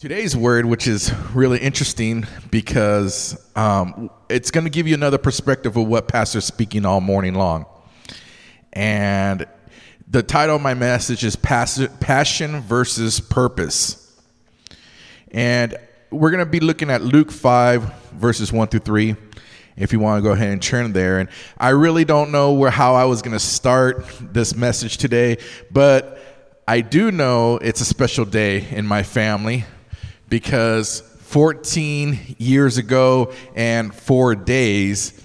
Today's word, which is really interesting because um, it's going to give you another perspective of what Pastor's speaking all morning long. And the title of my message is Passion versus Purpose. And we're going to be looking at Luke 5, verses 1 through 3, if you want to go ahead and turn there. And I really don't know where how I was going to start this message today, but I do know it's a special day in my family because 14 years ago and four days,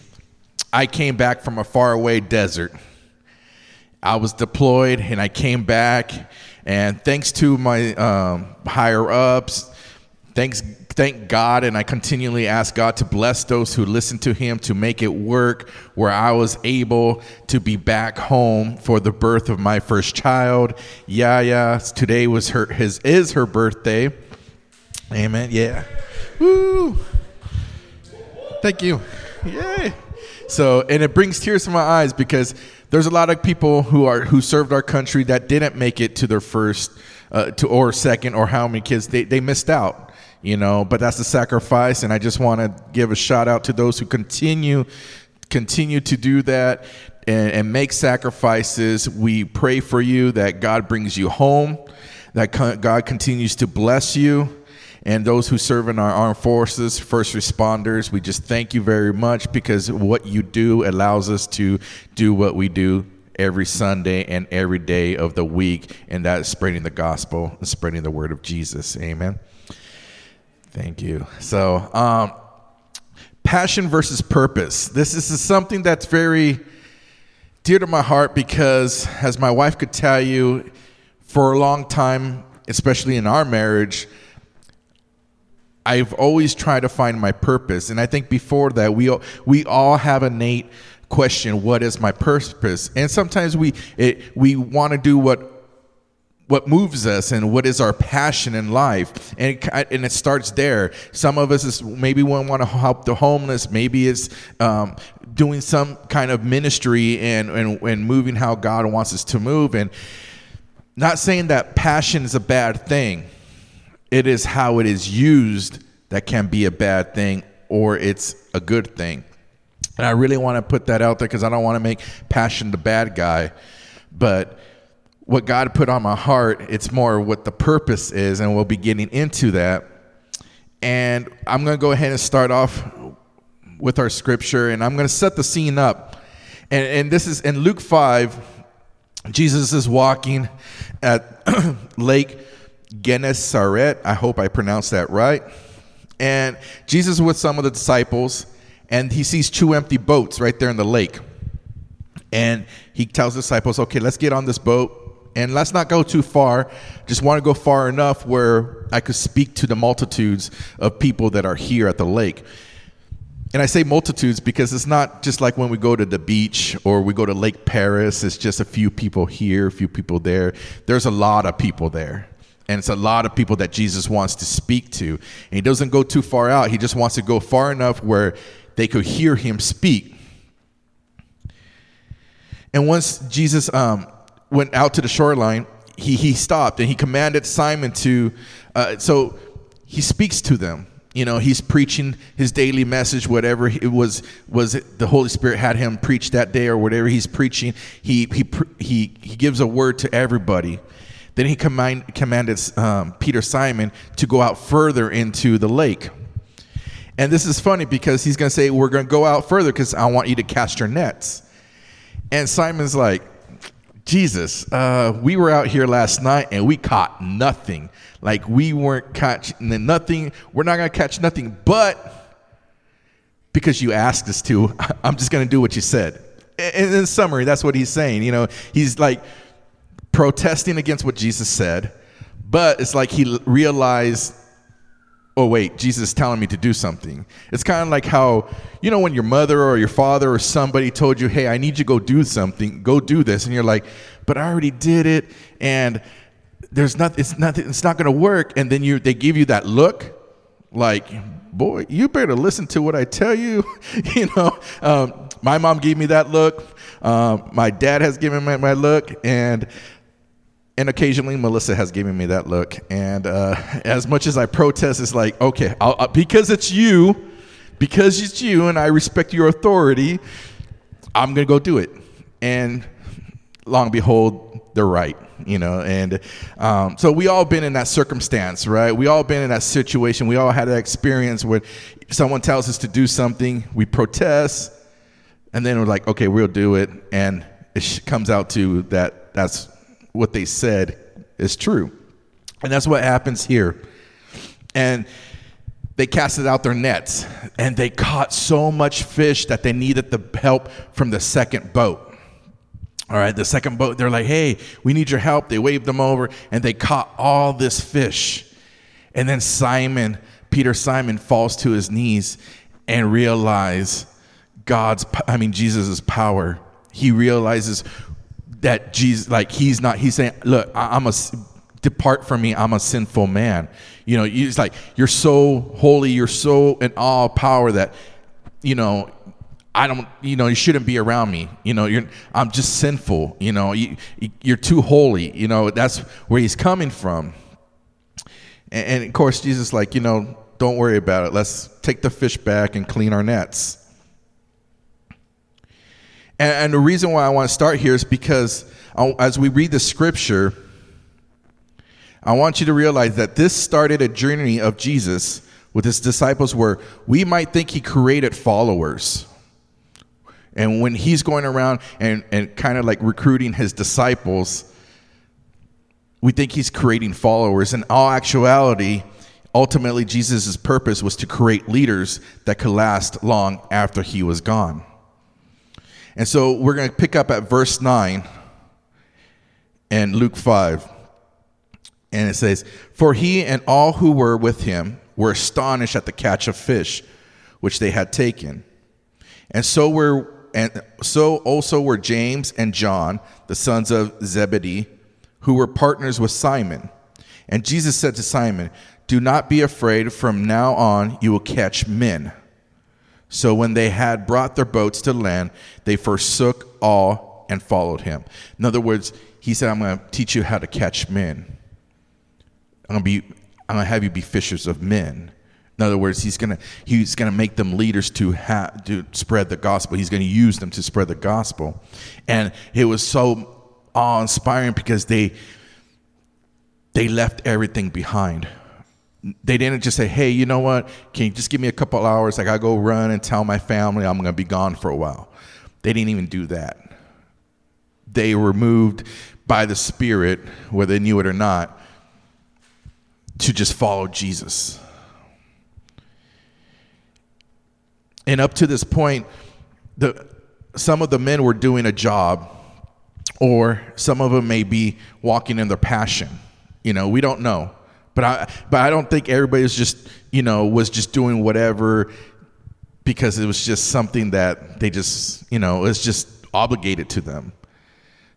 I came back from a faraway desert. I was deployed and I came back, and thanks to my um, higher ups, thanks thank God, and I continually ask God to bless those who listen to Him to make it work. Where I was able to be back home for the birth of my first child, Yaya. Today was her his is her birthday. Amen. Yeah. Woo. Thank you. Yay. So, and it brings tears to my eyes because there's a lot of people who are who served our country that didn't make it to their first uh, to or second or how many kids they, they missed out you know but that's the sacrifice and i just want to give a shout out to those who continue continue to do that and, and make sacrifices we pray for you that god brings you home that god continues to bless you and those who serve in our armed forces, first responders, we just thank you very much because what you do allows us to do what we do every Sunday and every day of the week, and that is spreading the gospel and spreading the word of Jesus. Amen. Thank you. So, um, passion versus purpose. This is something that's very dear to my heart because, as my wife could tell you, for a long time, especially in our marriage, I've always tried to find my purpose. And I think before that, we, we all have innate question, what is my purpose? And sometimes we, it, we want to do what, what moves us and what is our passion in life. And it, and it starts there. Some of us is maybe we want to help the homeless. Maybe it's um, doing some kind of ministry and, and, and moving how God wants us to move. And not saying that passion is a bad thing it is how it is used that can be a bad thing or it's a good thing. And I really want to put that out there because I don't want to make passion the bad guy. But what God put on my heart, it's more what the purpose is, and we'll be getting into that. And I'm going to go ahead and start off with our scripture, and I'm going to set the scene up. And, and this is in Luke 5, Jesus is walking at Lake Gennesaret. I hope I pronounced that right. And Jesus with some of the disciples, and he sees two empty boats right there in the lake. And he tells the disciples, okay, let's get on this boat and let's not go too far. Just want to go far enough where I could speak to the multitudes of people that are here at the lake. And I say multitudes because it's not just like when we go to the beach or we go to Lake Perris, it's just a few people here, a few people there. There's a lot of people there. And it's a lot of people that Jesus wants to speak to. And he doesn't go too far out, he just wants to go far enough where they could hear him speak. And once Jesus um, went out to the shoreline, he, he stopped and he commanded Simon to, uh, so he speaks to them. You know, he's preaching his daily message, whatever it was, was the Holy Spirit had him preach that day or whatever he's preaching. He, he, he, he gives a word to everybody. Then he command, commanded um, Peter Simon to go out further into the lake. And this is funny because he's going to say, We're going to go out further because I want you to cast your nets. And Simon's like, Jesus, uh, we were out here last night and we caught nothing. Like we weren't catching nothing. We're not going to catch nothing, but because you asked us to, I'm just going to do what you said. And in summary, that's what he's saying. You know, he's like, protesting against what Jesus said, but it's like he realized, oh, wait, Jesus is telling me to do something. It's kind of like how, you know, when your mother or your father or somebody told you, hey, I need you to go do something, go do this. And you're like, but I already did it. And there's not, it's not, it's not going to work. And then you, they give you that look like, boy, you better listen to what I tell you. you know, um, my mom gave me that look. Um, my dad has given me my look. And and occasionally Melissa has given me that look. And uh, as much as I protest, it's like, okay, I'll, I'll, because it's you, because it's you, and I respect your authority, I'm gonna go do it. And long behold, they're right, you know. And um, so we all been in that circumstance, right? We all been in that situation. We all had that experience where someone tells us to do something, we protest, and then we're like, okay, we'll do it, and it comes out to that that's what they said is true. And that's what happens here. And they casted out their nets and they caught so much fish that they needed the help from the second boat. All right, the second boat, they're like, hey, we need your help. They waved them over and they caught all this fish. And then Simon, Peter Simon, falls to his knees and realizes God's, I mean, Jesus' power. He realizes that Jesus, like he's not, he's saying, look, I'm a, depart from me, I'm a sinful man. You know, it's like, you're so holy, you're so in all power that, you know, I don't, you know, you shouldn't be around me. You know, you're, I'm just sinful. You know, you, you're too holy. You know, that's where he's coming from. And, and of course, Jesus, like, you know, don't worry about it. Let's take the fish back and clean our nets. And, and the reason why I want to start here is because as we read the scripture, I want you to realize that this started a journey of Jesus with his disciples where we might think he created followers. And when he's going around and, and kind of like recruiting his disciples, we think he's creating followers. In all actuality, ultimately, Jesus' purpose was to create leaders that could last long after he was gone. And so we're going to pick up at verse 9 and Luke 5. And it says, For he and all who were with him were astonished at the catch of fish which they had taken. And so were and so also were James and John, the sons of Zebedee, who were partners with Simon. And Jesus said to Simon, Do not be afraid, from now on you will catch men. So when they had brought their boats to land, they forsook all and followed him. In other words, he said, I'm going to teach you how to catch men. I'm going to be I'm to have you be fishers of men. In other words, he's going to he's to make them leaders to have to spread the gospel. He's going to use them to spread the gospel. And it was so awe-inspiring because they they left everything behind they didn't just say, hey, you know what? Can you just give me a couple hours? Like, I go run and tell my family I'm going to be gone for a while. They didn't even do that. They were moved by the Spirit, whether they knew it or not, to just follow Jesus. And up to this point, the, some of the men were doing a job, or some of them may be walking in their passion. You know, we don't know. But I but I don't think everybody was just you know was just doing whatever because it was just something that they just you know was just obligated to them.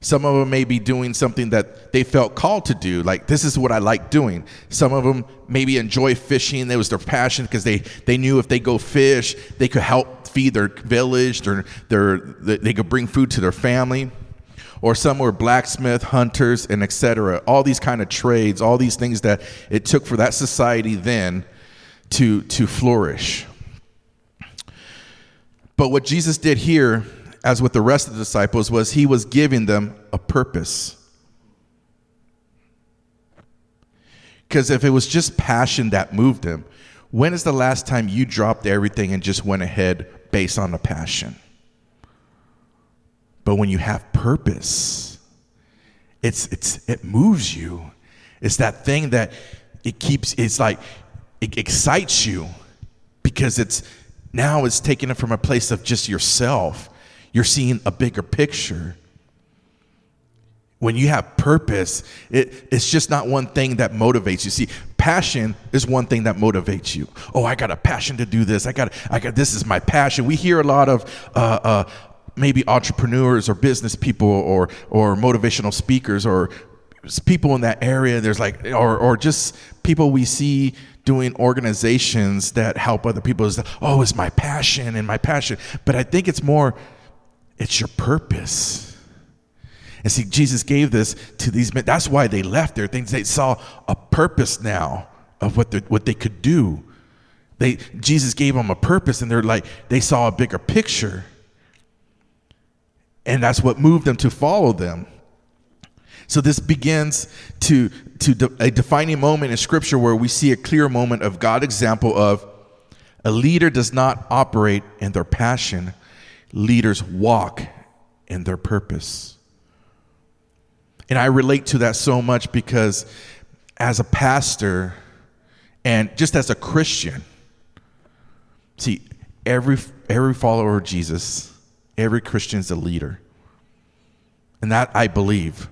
Some of them may be doing something that they felt called to do, like this is what I like doing. Some of them maybe enjoy fishing; that was their passion because they they knew if they go fish, they could help feed their village, or their they could bring food to their family or some were blacksmith, hunters, and etc. All these kind of trades, all these things that it took for that society then to, to flourish. But what Jesus did here, as with the rest of the disciples, was he was giving them a purpose. Because if it was just passion that moved him, when is the last time you dropped everything and just went ahead based on a passion? But when you have purpose, it's it's it moves you. It's that thing that it keeps it's like it excites you because it's now it's taking it from a place of just yourself. You're seeing a bigger picture. When you have purpose, it, it's just not one thing that motivates you. See, passion is one thing that motivates you. Oh, I got a passion to do this. I got, I got. This is my passion. We hear a lot of uh, uh, maybe entrepreneurs or business people or or motivational speakers or people in that area there's like or or just people we see doing organizations that help other people is oh it's my passion and my passion but i think it's more it's your purpose And see, Jesus gave this to these men. That's why they left there. Things they saw a purpose now of what what they could do. They Jesus gave them a purpose, and they're like they saw a bigger picture, and that's what moved them to follow them. So this begins to to de- a defining moment in Scripture where we see a clear moment of God example of a leader does not operate in their passion; leaders walk in their purpose. And I relate to that so much because as a pastor and just as a Christian, see, every every follower of Jesus, every Christian is a leader. And that I believe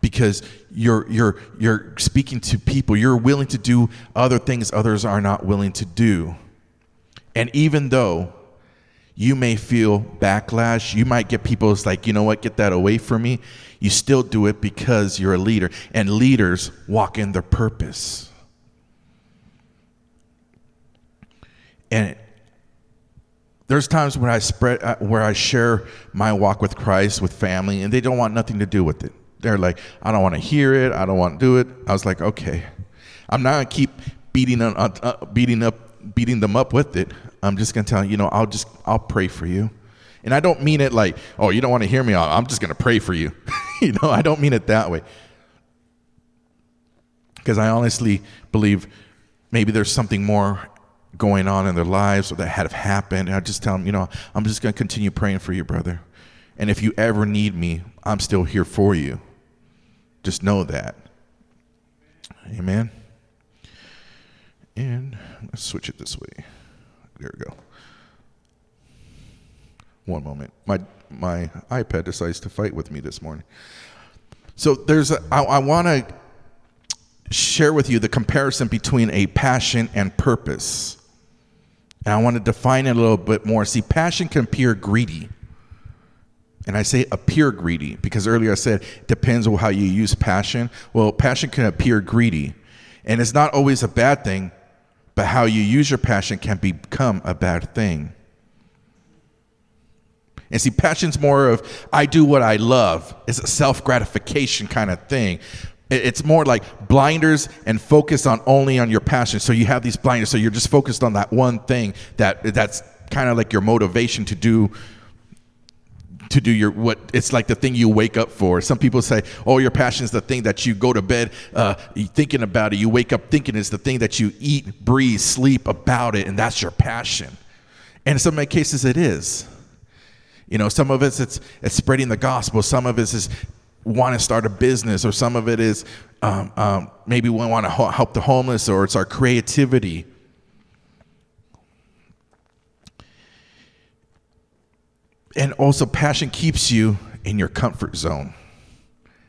because you're you're you're speaking to people, you're willing to do other things others are not willing to do. And even though you may feel backlash. You might get people it's like, you know what, get that away from me. You still do it because you're a leader. And leaders walk in their purpose. And there's times when I spread uh, where I share my walk with Christ with family and they don't want nothing to do with it. They're like, I don't want to hear it. I don't want to do it. I was like, okay, I'm not gonna keep beating uh, uh, beating up beating them up with it. I'm just to tell you, know, I'll just, I'll pray for you. And I don't mean it like, oh, you don't want to hear me. I'm just to pray for you. you know, I don't mean it that way. Because I honestly believe maybe there's something more going on in their lives or that have happened. And I just tell them, you know, I'm just going to continue praying for you, brother. And if you ever need me, I'm still here for you. Just know that. Amen. And let's switch it this way. There we go. One moment. My my iPad decides to fight with me this morning. So there's a, I, I want to share with you the comparison between a passion and purpose. And I want to define it a little bit more. See, passion can appear greedy. And I say appear greedy because earlier I said it depends on how you use passion. Well, passion can appear greedy. And it's not always a bad thing, but how you use your passion can become a bad thing. And see, passion's more of I do what I love. It's a self gratification kind of thing. It's more like blinders and focus on only on your passion. So you have these blinders, so you're just focused on that one thing that that's kind of like your motivation to do to do your what it's like the thing you wake up for. Some people say oh your passion is the thing that you go to bed uh, thinking about it. You wake up thinking it's the thing that you eat breathe sleep about it and that's your passion. And in some cases it is. You know some of us it's it's spreading the gospel. Some of it is want to start a business or some of it is um, um, maybe we want to help the homeless or it's our creativity And also, passion keeps you in your comfort zone.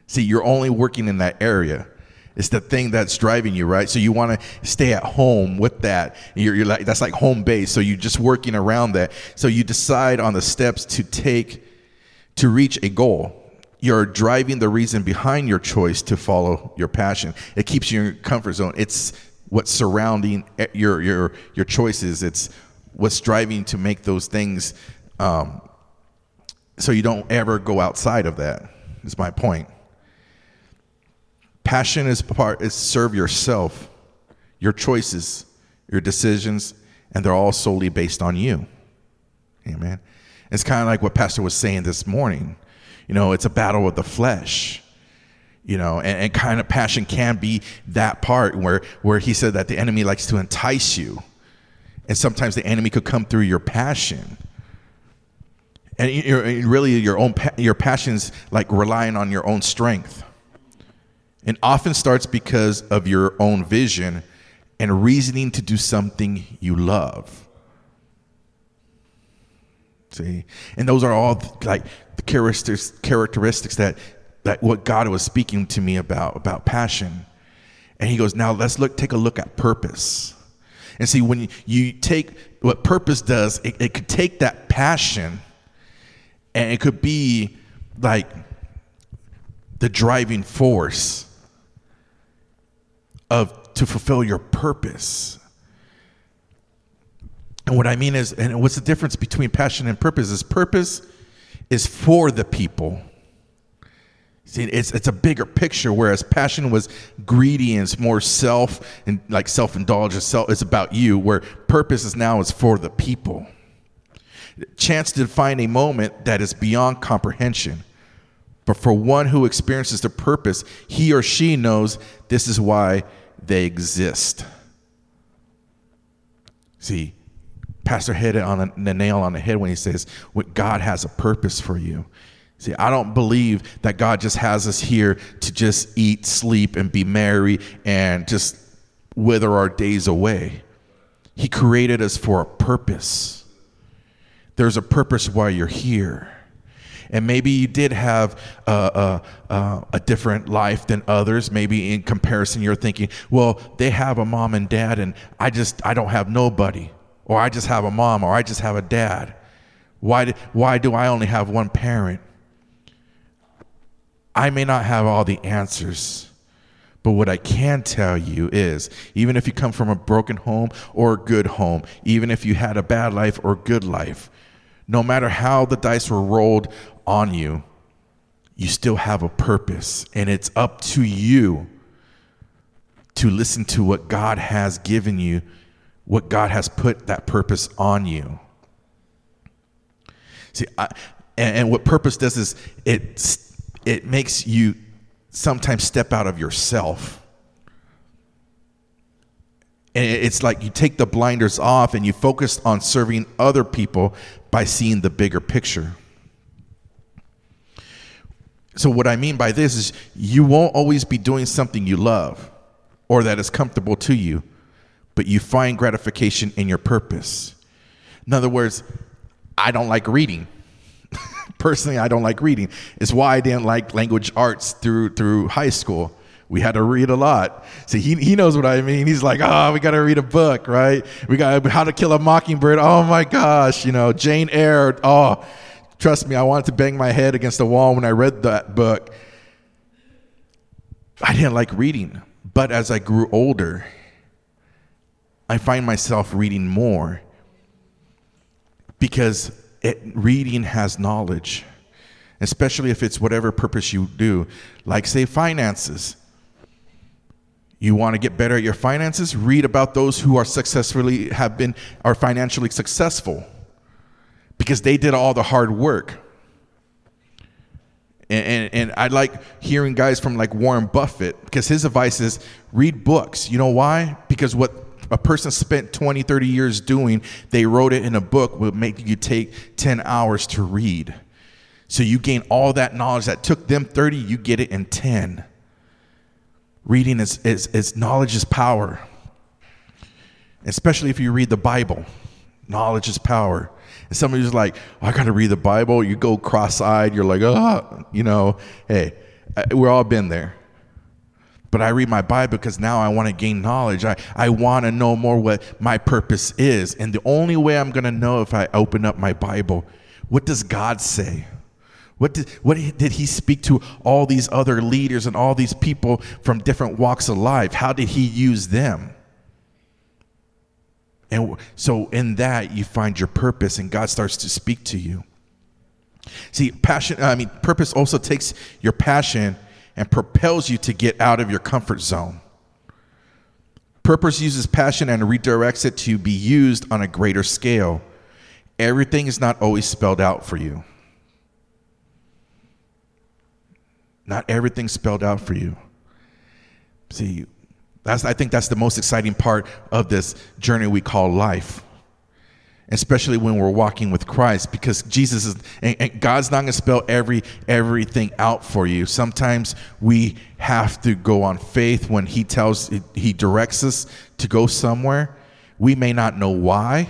See, you're only working in that area. It's the thing that's driving you, right? So you want to stay at home with that. You're, you're, like that's like home base. So you're just working around that. So you decide on the steps to take to reach a goal. You're driving the reason behind your choice to follow your passion. It keeps you in your comfort zone. It's what's surrounding your your your choices. It's what's driving to make those things um, so you don't ever go outside of that is my point passion is part is serve yourself your choices your decisions and they're all solely based on you amen it's kind of like what pastor was saying this morning you know it's a battle with the flesh you know and, and kind of passion can be that part where where he said that the enemy likes to entice you. And sometimes the enemy could come through your passion. And you're, really your own your passions like relying on your own strength. And often starts because of your own vision and reasoning to do something you love see? And those are all like the characteristics characteristics that that what god was speaking to me about about passion. And he goes now let's look take a look at purpose. And see when you, take what purpose does it, it could take that passion and it could be like the driving force of to fulfill your purpose. And what I mean is, and what's the difference between passion and purpose? Is purpose is for the people. See, it's it's a bigger picture. Whereas passion was greedy and it's more self and like self indulgence. Self, it's about you. Where purpose is now is for the people. Chance to find a moment that is beyond comprehension. But for one who experiences the purpose, he or she knows this is why they exist. See, Pastor hit it on the nail on the head when he says, God has a purpose for you. See, I don't believe that God just has us here to just eat, sleep, and be merry and just wither our days away. He created us for a purpose. There's a purpose why you're here. And maybe you did have a, a, a, different life than others. Maybe in comparison, you're thinking, well, they have a mom and dad, and I just, I don't have nobody. Or I just have a mom, or I just have a dad. Why, why do I only have one parent? I may not have all the answers, but what I can tell you is even if you come from a broken home or a good home, even if you had a bad life or good life, no matter how the dice were rolled on you, you still have a purpose. And it's up to you to listen to what God has given you, what God has put that purpose on you. See, I, and, and what purpose does is it it makes you sometimes step out of yourself. And it's like you take the blinders off and you focus on serving other people by seeing the bigger picture. So, what I mean by this is you won't always be doing something you love or that is comfortable to you, but you find gratification in your purpose. In other words, I don't like reading personally I don't like reading. It's why I didn't like language arts through through high school. We had to read a lot. See, he, he knows what I mean. He's like, oh, we got to read a book, right? We got How to Kill a Mockingbird. Oh my gosh, you know, Jane Eyre. Oh, trust me, I wanted to bang my head against the wall when I read that book. I didn't like reading, but as I grew older, I find myself reading more because it, reading has knowledge, especially if it's whatever purpose you do, like, say, finances. You want to get better at your finances? Read about those who are successfully have been are financially successful because they did all the hard work. And, and, and, I like hearing guys from like Warren Buffett because his advice is read books. You know why? Because what a person spent 20, 30 years doing, they wrote it in a book, will make you take 10 hours to read. So you gain all that knowledge that took them 30, you get it in 10. Reading is, is, is knowledge is power. Especially if you read the Bible. Knowledge is power. And somebody's like, oh, I got to read the Bible. You go cross eyed. You're like, oh, you know, hey, we're all been there. But I read my Bible because now I want to gain knowledge. I, I want to know more what my purpose is. And the only way I'm going to know if I open up my Bible, what does God say? What did, what did he speak to all these other leaders and all these people from different walks of life? How did he use them? And so in that you find your purpose and God starts to speak to you. See, passion, I mean, purpose also takes your passion and propels you to get out of your comfort zone. Purpose uses passion and redirects it to be used on a greater scale. Everything is not always spelled out for you. Not everything spelled out for you. See, that's, I think that's the most exciting part of this journey we call life especially when we're walking with Christ, because Jesus is, and, and God's not going to spell every everything out for you. Sometimes we have to go on faith when He tells, He directs us to go somewhere. We may not know why,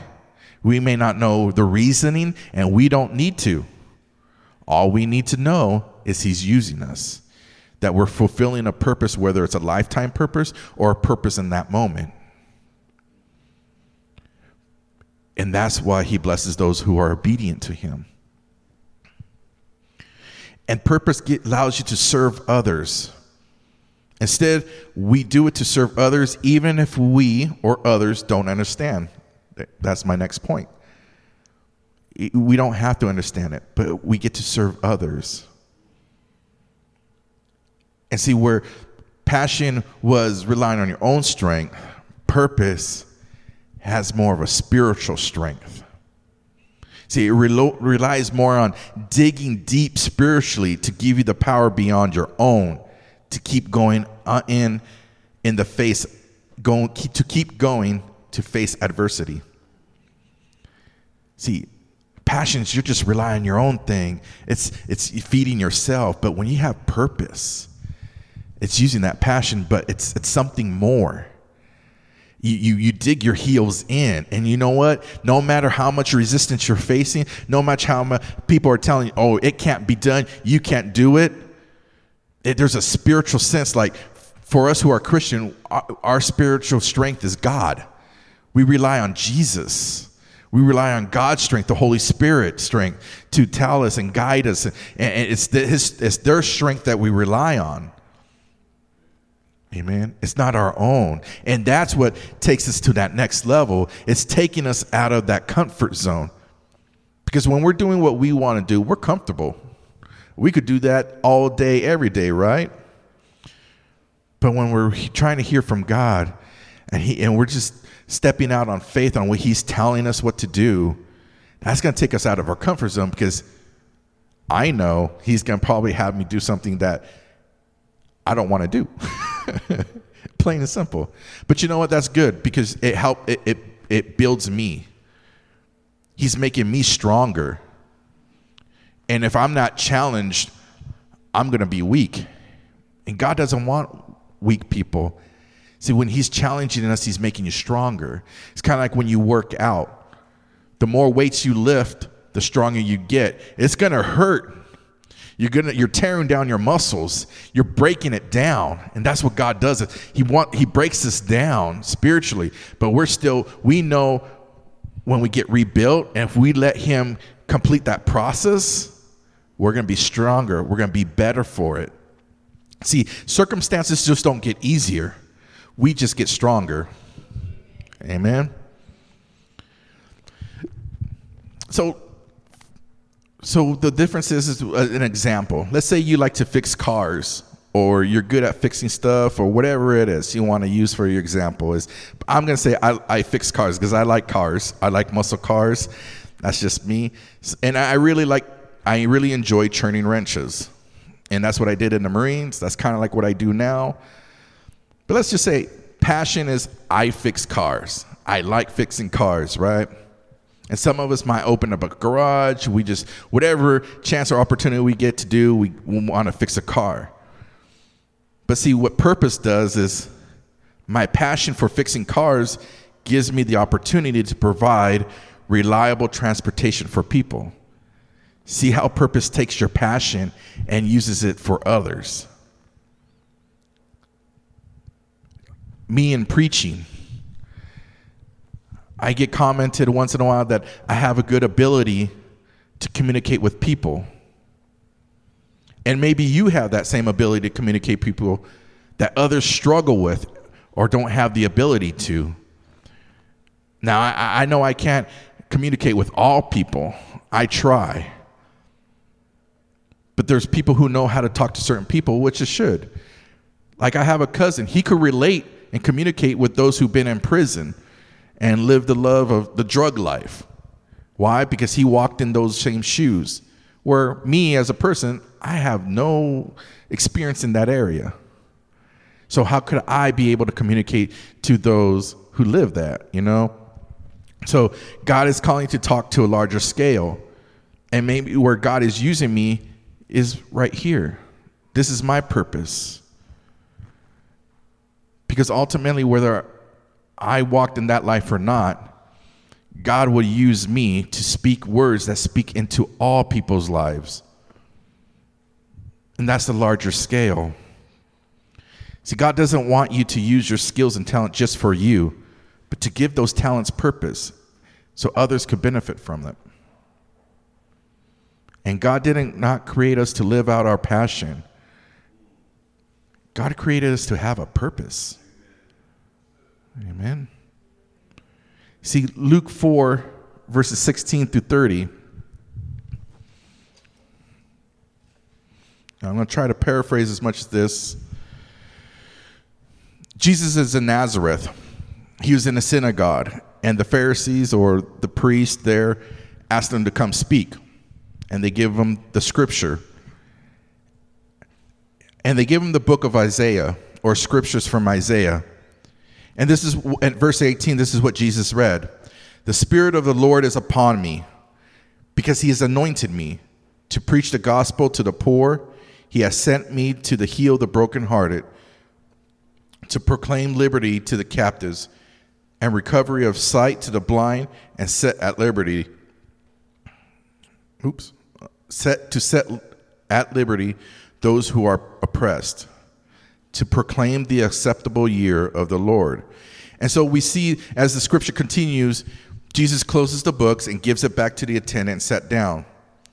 we may not know the reasoning, and we don't need to. All we need to know is He's using us, that we're fulfilling a purpose, whether it's a lifetime purpose or a purpose in that moment. And that's why he blesses those who are obedient to him. And purpose get, allows you to serve others. Instead, we do it to serve others, even if we or others don't understand. That's my next point. We don't have to understand it, but we get to serve others. And see, where passion was relying on your own strength, purpose has more of a spiritual strength. See, it relo- relies more on digging deep spiritually to give you the power beyond your own to keep going uh, in in the face going to keep going to face adversity. See, passions you're just relying on your own thing. It's it's feeding yourself, but when you have purpose, it's using that passion, but it's it's something more. You, you, you dig your heels in. And you know what? No matter how much resistance you're facing, no matter how much people are telling you, oh, it can't be done, you can't do it, it there's a spiritual sense like for us who are Christian, our, our spiritual strength is God. We rely on Jesus. We rely on God's strength, the Holy Spirit strength to tell us and guide us. And it's, the, his, it's their strength that we rely on. Amen. It's not our own. And that's what takes us to that next level. It's taking us out of that comfort zone. Because when we're doing what we want to do, we're comfortable. We could do that all day, every day, right? But when we're trying to hear from God and, he, and we're just stepping out on faith on what He's telling us what to do, that's going to take us out of our comfort zone because I know He's going to probably have me do something that I don't want to do. Plain and simple. But you know what? That's good because it help it, it it builds me. He's making me stronger. And if I'm not challenged, I'm going to be weak. And God doesn't want weak people. See, when He's challenging us, He's making you stronger. It's kind of like when you work out. The more weights you lift, the stronger you get. It's going to hurt you're gonna you're tearing down your muscles. You're breaking it down, and that's what God does. He want He breaks us down spiritually, but we're still we know when we get rebuilt, and if we let Him complete that process, we're gonna be stronger. We're gonna be better for it. See, circumstances just don't get easier. We just get stronger. Amen. So so the difference is, is uh, an example. Let's say you like to fix cars or you're good at fixing stuff or whatever it is you want to use for your example is i'm going to say I, I fix cars because i like cars. I like muscle cars. That's just me. And i really like i really enjoy churning wrenches. And that's what i did in the marines. That's kind of like what i do now. But let's just say passion is i fix cars. I like fixing cars right and some of us might open up a garage. We just, whatever chance or opportunity we get to do, we, we want to fix a car. But see, what purpose does is my passion for fixing cars gives me the opportunity to provide reliable transportation for people. See how purpose takes your passion and uses it for others. Me in preaching I get commented once in a while that I have a good ability to communicate with people. And maybe you have that same ability to communicate people that others struggle with or don't have the ability to. Now, I, I know I can't communicate with all people. I try. But there's people who know how to talk to certain people, which is should. Like I have a cousin, he could relate and communicate with those who've been in prison and lived the love of the drug life. Why? Because he walked in those same shoes. Where me as a person, I have no experience in that area. So how could I be able to communicate to those who live that, you know? So God is calling to talk to a larger scale. And maybe where God is using me is right here. This is my purpose. Because ultimately, whether I walked in that life or not, God would use me to speak words that speak into all people's lives. And that's the larger scale. See, God doesn't want you to use your skills and talent just for you, but to give those talents purpose so others could benefit from them. And God didn't not create us to live out our passion. God created us to have a purpose. Amen. See, Luke 4, verses 16 through 30. I'm going to try to paraphrase as much as this. Jesus is in Nazareth. He was in a synagogue, and the Pharisees or the priest there asked him to come speak. And they give him the scripture. And they give him the book of Isaiah or scriptures from Isaiah. And this is at verse 18, this is what Jesus read The Spirit of the Lord is upon me, because he has anointed me to preach the gospel to the poor. He has sent me to the heal the brokenhearted, to proclaim liberty to the captives, and recovery of sight to the blind, and set at liberty. Oops. Set to set at liberty those who are oppressed, to proclaim the acceptable year of the Lord. And so we see as the scripture continues, Jesus closes the books and gives it back to the attendant and sat down.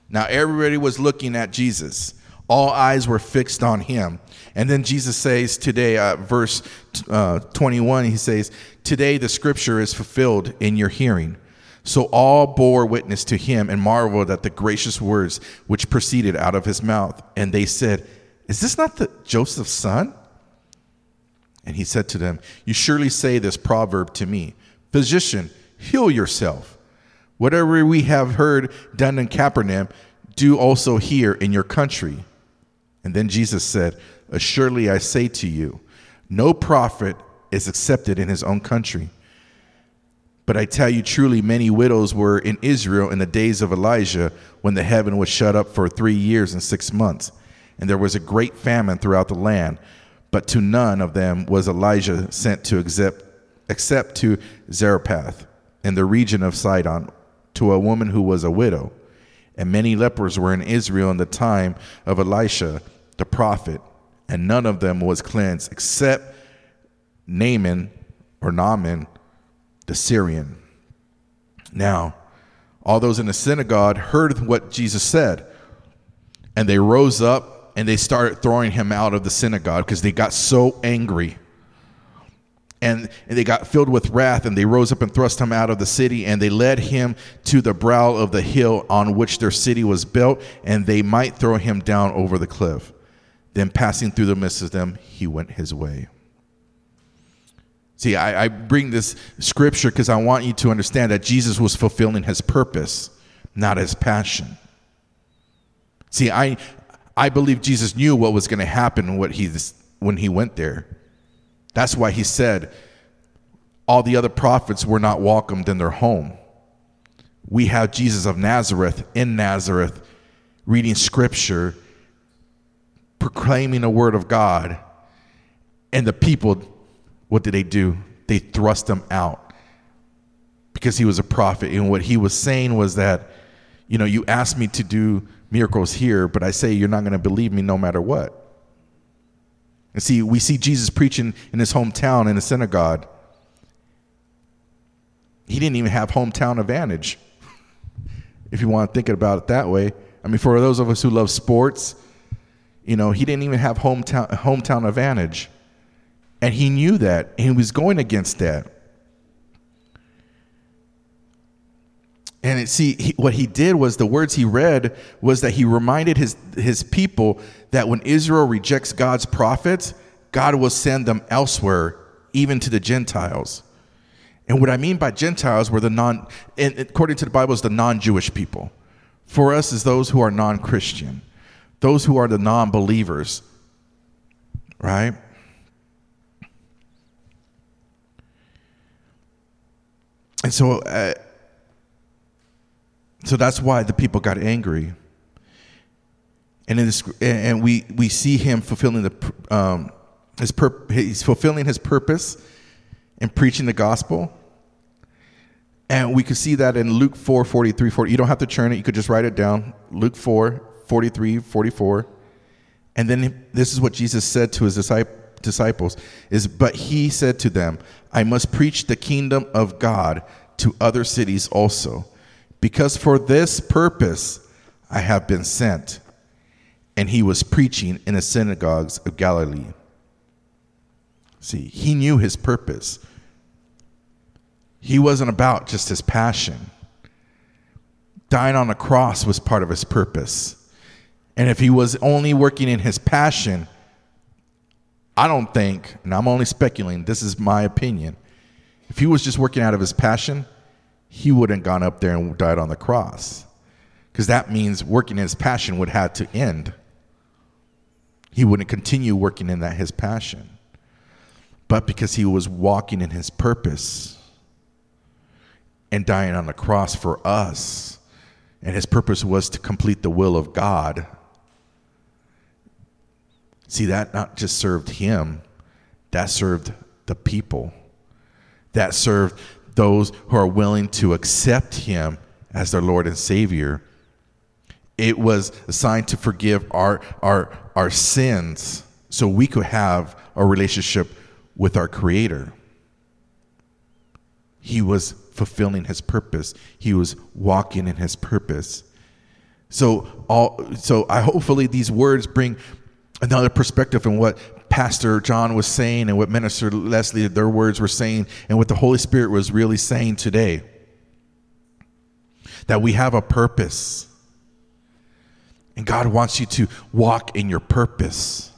Now everybody was looking at Jesus. All eyes were fixed on him. And then Jesus says today, uh, verse uh, 21, he says, Today the scripture is fulfilled in your hearing. So all bore witness to him and marveled at the gracious words which proceeded out of his mouth. And they said, Is this not the Joseph's son? And he said to them, You surely say this proverb to me Physician, heal yourself. Whatever we have heard done in Capernaum, do also here in your country. And then Jesus said, Assuredly I say to you, no prophet is accepted in his own country. But I tell you truly, many widows were in Israel in the days of Elijah when the heaven was shut up for three years and six months. And there was a great famine throughout the land. But to none of them was Elijah sent to except, except to Zarephath in the region of Sidon, to a woman who was a widow. And many lepers were in Israel in the time of Elisha the prophet, and none of them was cleansed except Naaman or Naaman the Syrian. Now, all those in the synagogue heard what Jesus said, and they rose up and they started throwing him out of the synagogue because they got so angry. And, and they got filled with wrath and they rose up and thrust him out of the city and they led him to the brow of the hill on which their city was built and they might throw him down over the cliff. Then passing through the midst of them he went his way. See i, I bring this scripture because i want you to understand that jesus was fulfilling his purpose not his passion. See i i believe jesus knew what was going to happen what he, when he went there that's why he said all the other prophets were not welcomed in their home. We have Jesus of Nazareth in Nazareth reading scripture, proclaiming the word of God. And the people, what did they do? They thrust him out because he was a prophet. And what he was saying was that, you know, you asked me to do miracles here, but I say you're not going to believe me no matter what. And see, we see Jesus preaching in his hometown in a synagogue. He didn't even have hometown advantage, if you want to think about it that way. I mean, for those of us who love sports, you know, he didn't even have hometown hometown advantage. And he knew that, and he was going against that. And it, see, he, what he did was the words he read was that he reminded his, his people that when Israel rejects God's prophets, God will send them elsewhere, even to the Gentiles. And what I mean by Gentiles were the non, according to the Bible, is the non Jewish people. For us, is those who are non Christian, those who are the non believers, right? And so, uh, so that's why the people got angry. And in this, and we we see him fulfilling the um, his pur- he's fulfilling his purpose in preaching the gospel. And we could see that in Luke 4, 43, 40. You don't have to churn it, you could just write it down. Luke 4, 43, 44. And then this is what Jesus said to his disciples is but he said to them, I must preach the kingdom of God to other cities also because for this purpose I have been sent. And he was preaching in the synagogues of Galilee. See, he knew his purpose. He wasn't about just his passion. Dying on a cross was part of his purpose. And if he was only working in his passion, I don't think, and I'm only speculating, this is my opinion. If he was just working out of his passion, he wouldn't gone up there and died on the cross. Because that means working in his passion would have to end. He wouldn't continue working in that his passion. But because he was walking in his purpose and dying on the cross for us, and his purpose was to complete the will of God See, that not just served him, that served the people. That served those who are willing to accept him as their Lord and Savior. It was assigned to forgive our, our, our sins so we could have a relationship with our Creator. He was fulfilling his purpose, he was walking in his purpose. So, all, so I hopefully these words bring another perspective on what Pastor John was saying and what Minister Leslie, their words were saying, and what the Holy Spirit was really saying today. That we have a purpose. And God wants you to walk in your purpose.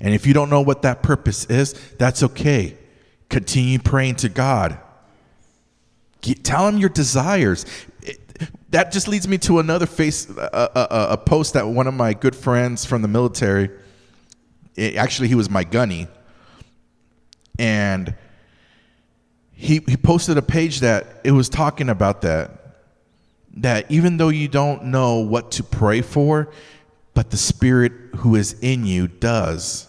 And if you don't know what that purpose is, that's okay. Continue praying to God. Tell him your desires. that just leads me to another face, a, a, a post that one of my good friends from the military it, actually, he was my gunny, and he he posted a page that it was talking about that. That even though you don't know what to pray for, but the Spirit who is in you does.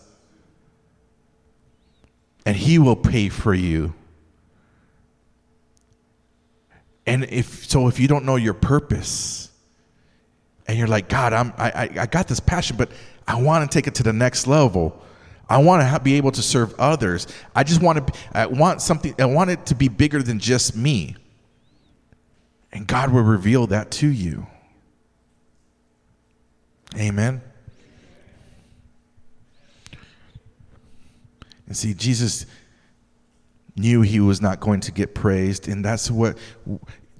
And He will pay for you. And if so, if you don't know your purpose, and you're like, God, I'm I, I got this passion, but I want to take it to the next level. I want to be able to serve others. I just want to. I want something. I want it to be bigger than just me. And God will reveal that to you. Amen. And see, Jesus knew he was not going to get praised, and that's what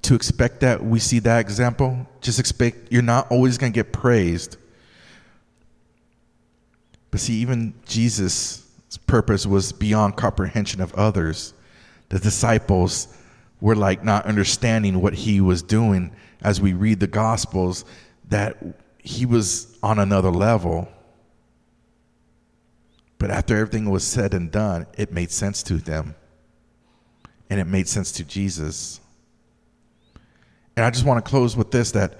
to expect that we see that example. Just expect you're not always going to get praised. But see, even Jesus' purpose was beyond comprehension of others. The disciples were like not understanding what he was doing as we read the Gospels, that he was on another level. But after everything was said and done, it made sense to them. And it made sense to Jesus. And I just want to close with this that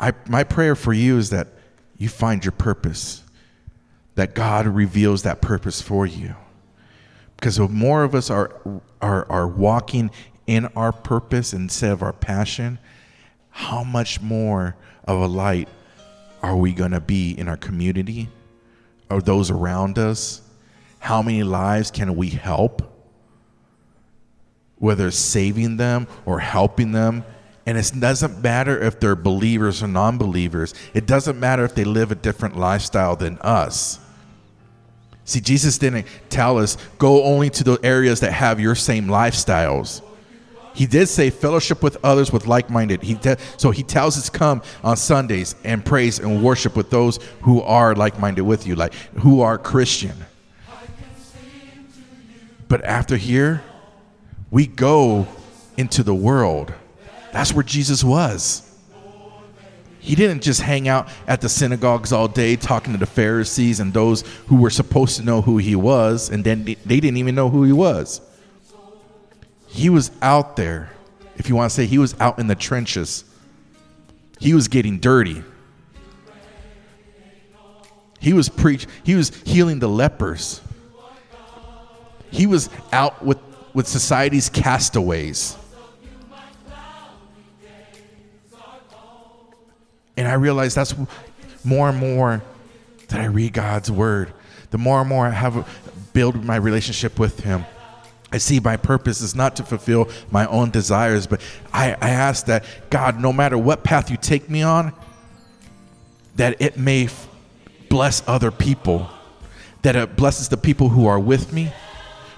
I, my prayer for you is that you find your purpose that God reveals that purpose for you. Because if more of us are, are, are walking in our purpose instead of our passion, how much more of a light are we going to be in our community or those around us? How many lives can we help? Whether saving them or helping them. And it doesn't matter if they're believers or non believers, it doesn't matter if they live a different lifestyle than us. See, Jesus didn't tell us go only to the areas that have your same lifestyles. He did say fellowship with others with like-minded. He de- so he tells us come on Sundays and praise and worship with those who are like-minded with you, like who are Christian. But after here, we go into the world. That's where Jesus was. He didn't just hang out at the synagogues all day talking to the Pharisees and those who were supposed to know who he was, and then they didn't even know who he was. He was out there. If you want to say, he was out in the trenches. He was getting dirty. He was preach. He was healing the lepers. He was out with, with society's castaways. I realize that's more and more that I read God's word, the more and more I have build my relationship with Him. I see my purpose is not to fulfill my own desires, but I, I ask that God, no matter what path you take me on, that it may f- bless other people, that it blesses the people who are with me,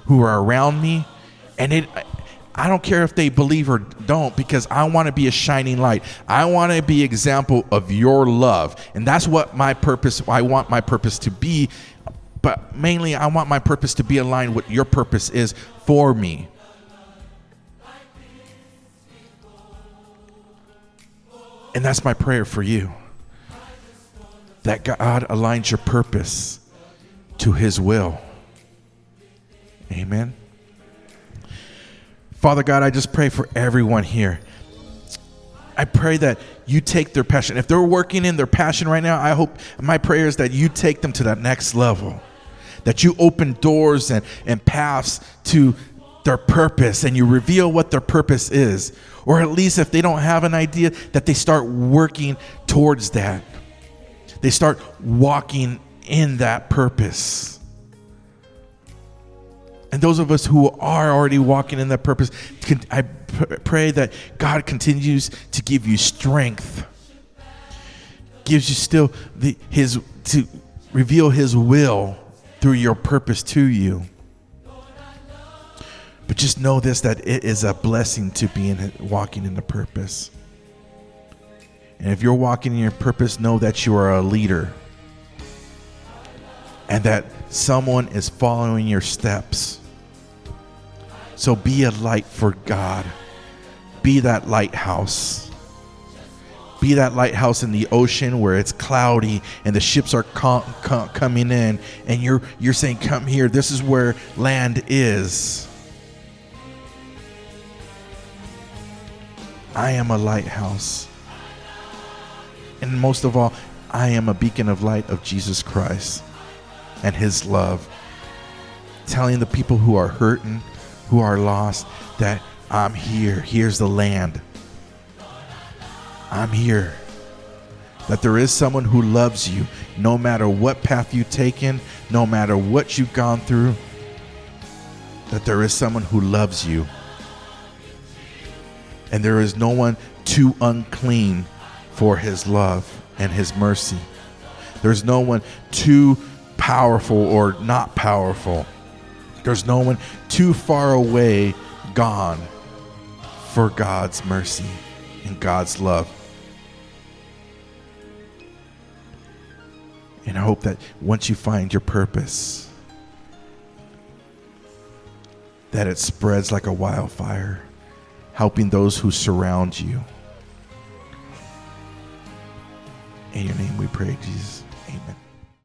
who are around me, and it I don't care if they believe or don't because I want to be a shining light. I want to be example of your love. And that's what my purpose I want my purpose to be. But mainly I want my purpose to be aligned with your purpose is for me. And that's my prayer for you. That God aligns your purpose to his will. Amen. Father God, I just pray for everyone here. I pray that you take their passion. If they're working in their passion right now, I hope my prayer is that you take them to that next level. That you open doors and, and paths to their purpose and you reveal what their purpose is. Or at least if they don't have an idea, that they start working towards that. They start walking in that purpose. And those of us who are already walking in that purpose, I pray that God continues to give you strength, gives you still the, His to reveal His will through your purpose to you. But just know this that it is a blessing to be in walking in the purpose. And if you're walking in your purpose, know that you are a leader and that someone is following your steps. So be a light for God. Be that lighthouse. Be that lighthouse in the ocean where it's cloudy and the ships are com- com- coming in, and you're you're saying, "Come here. This is where land is." I am a lighthouse. And most of all, I am a beacon of light of Jesus Christ and his love. Telling the people who are hurting, who are lost, that I'm here. Here's the land. I'm here. That there is someone who loves you no matter what path you've taken, no matter what you've gone through. That there is someone who loves you. And there is no one too unclean for his love and his mercy. There's no one too powerful or not powerful. There's no one too far away gone for God's mercy and God's love. And I hope that once you find your purpose, that it spreads like a wildfire, helping those who surround you. In your name we pray, Jesus.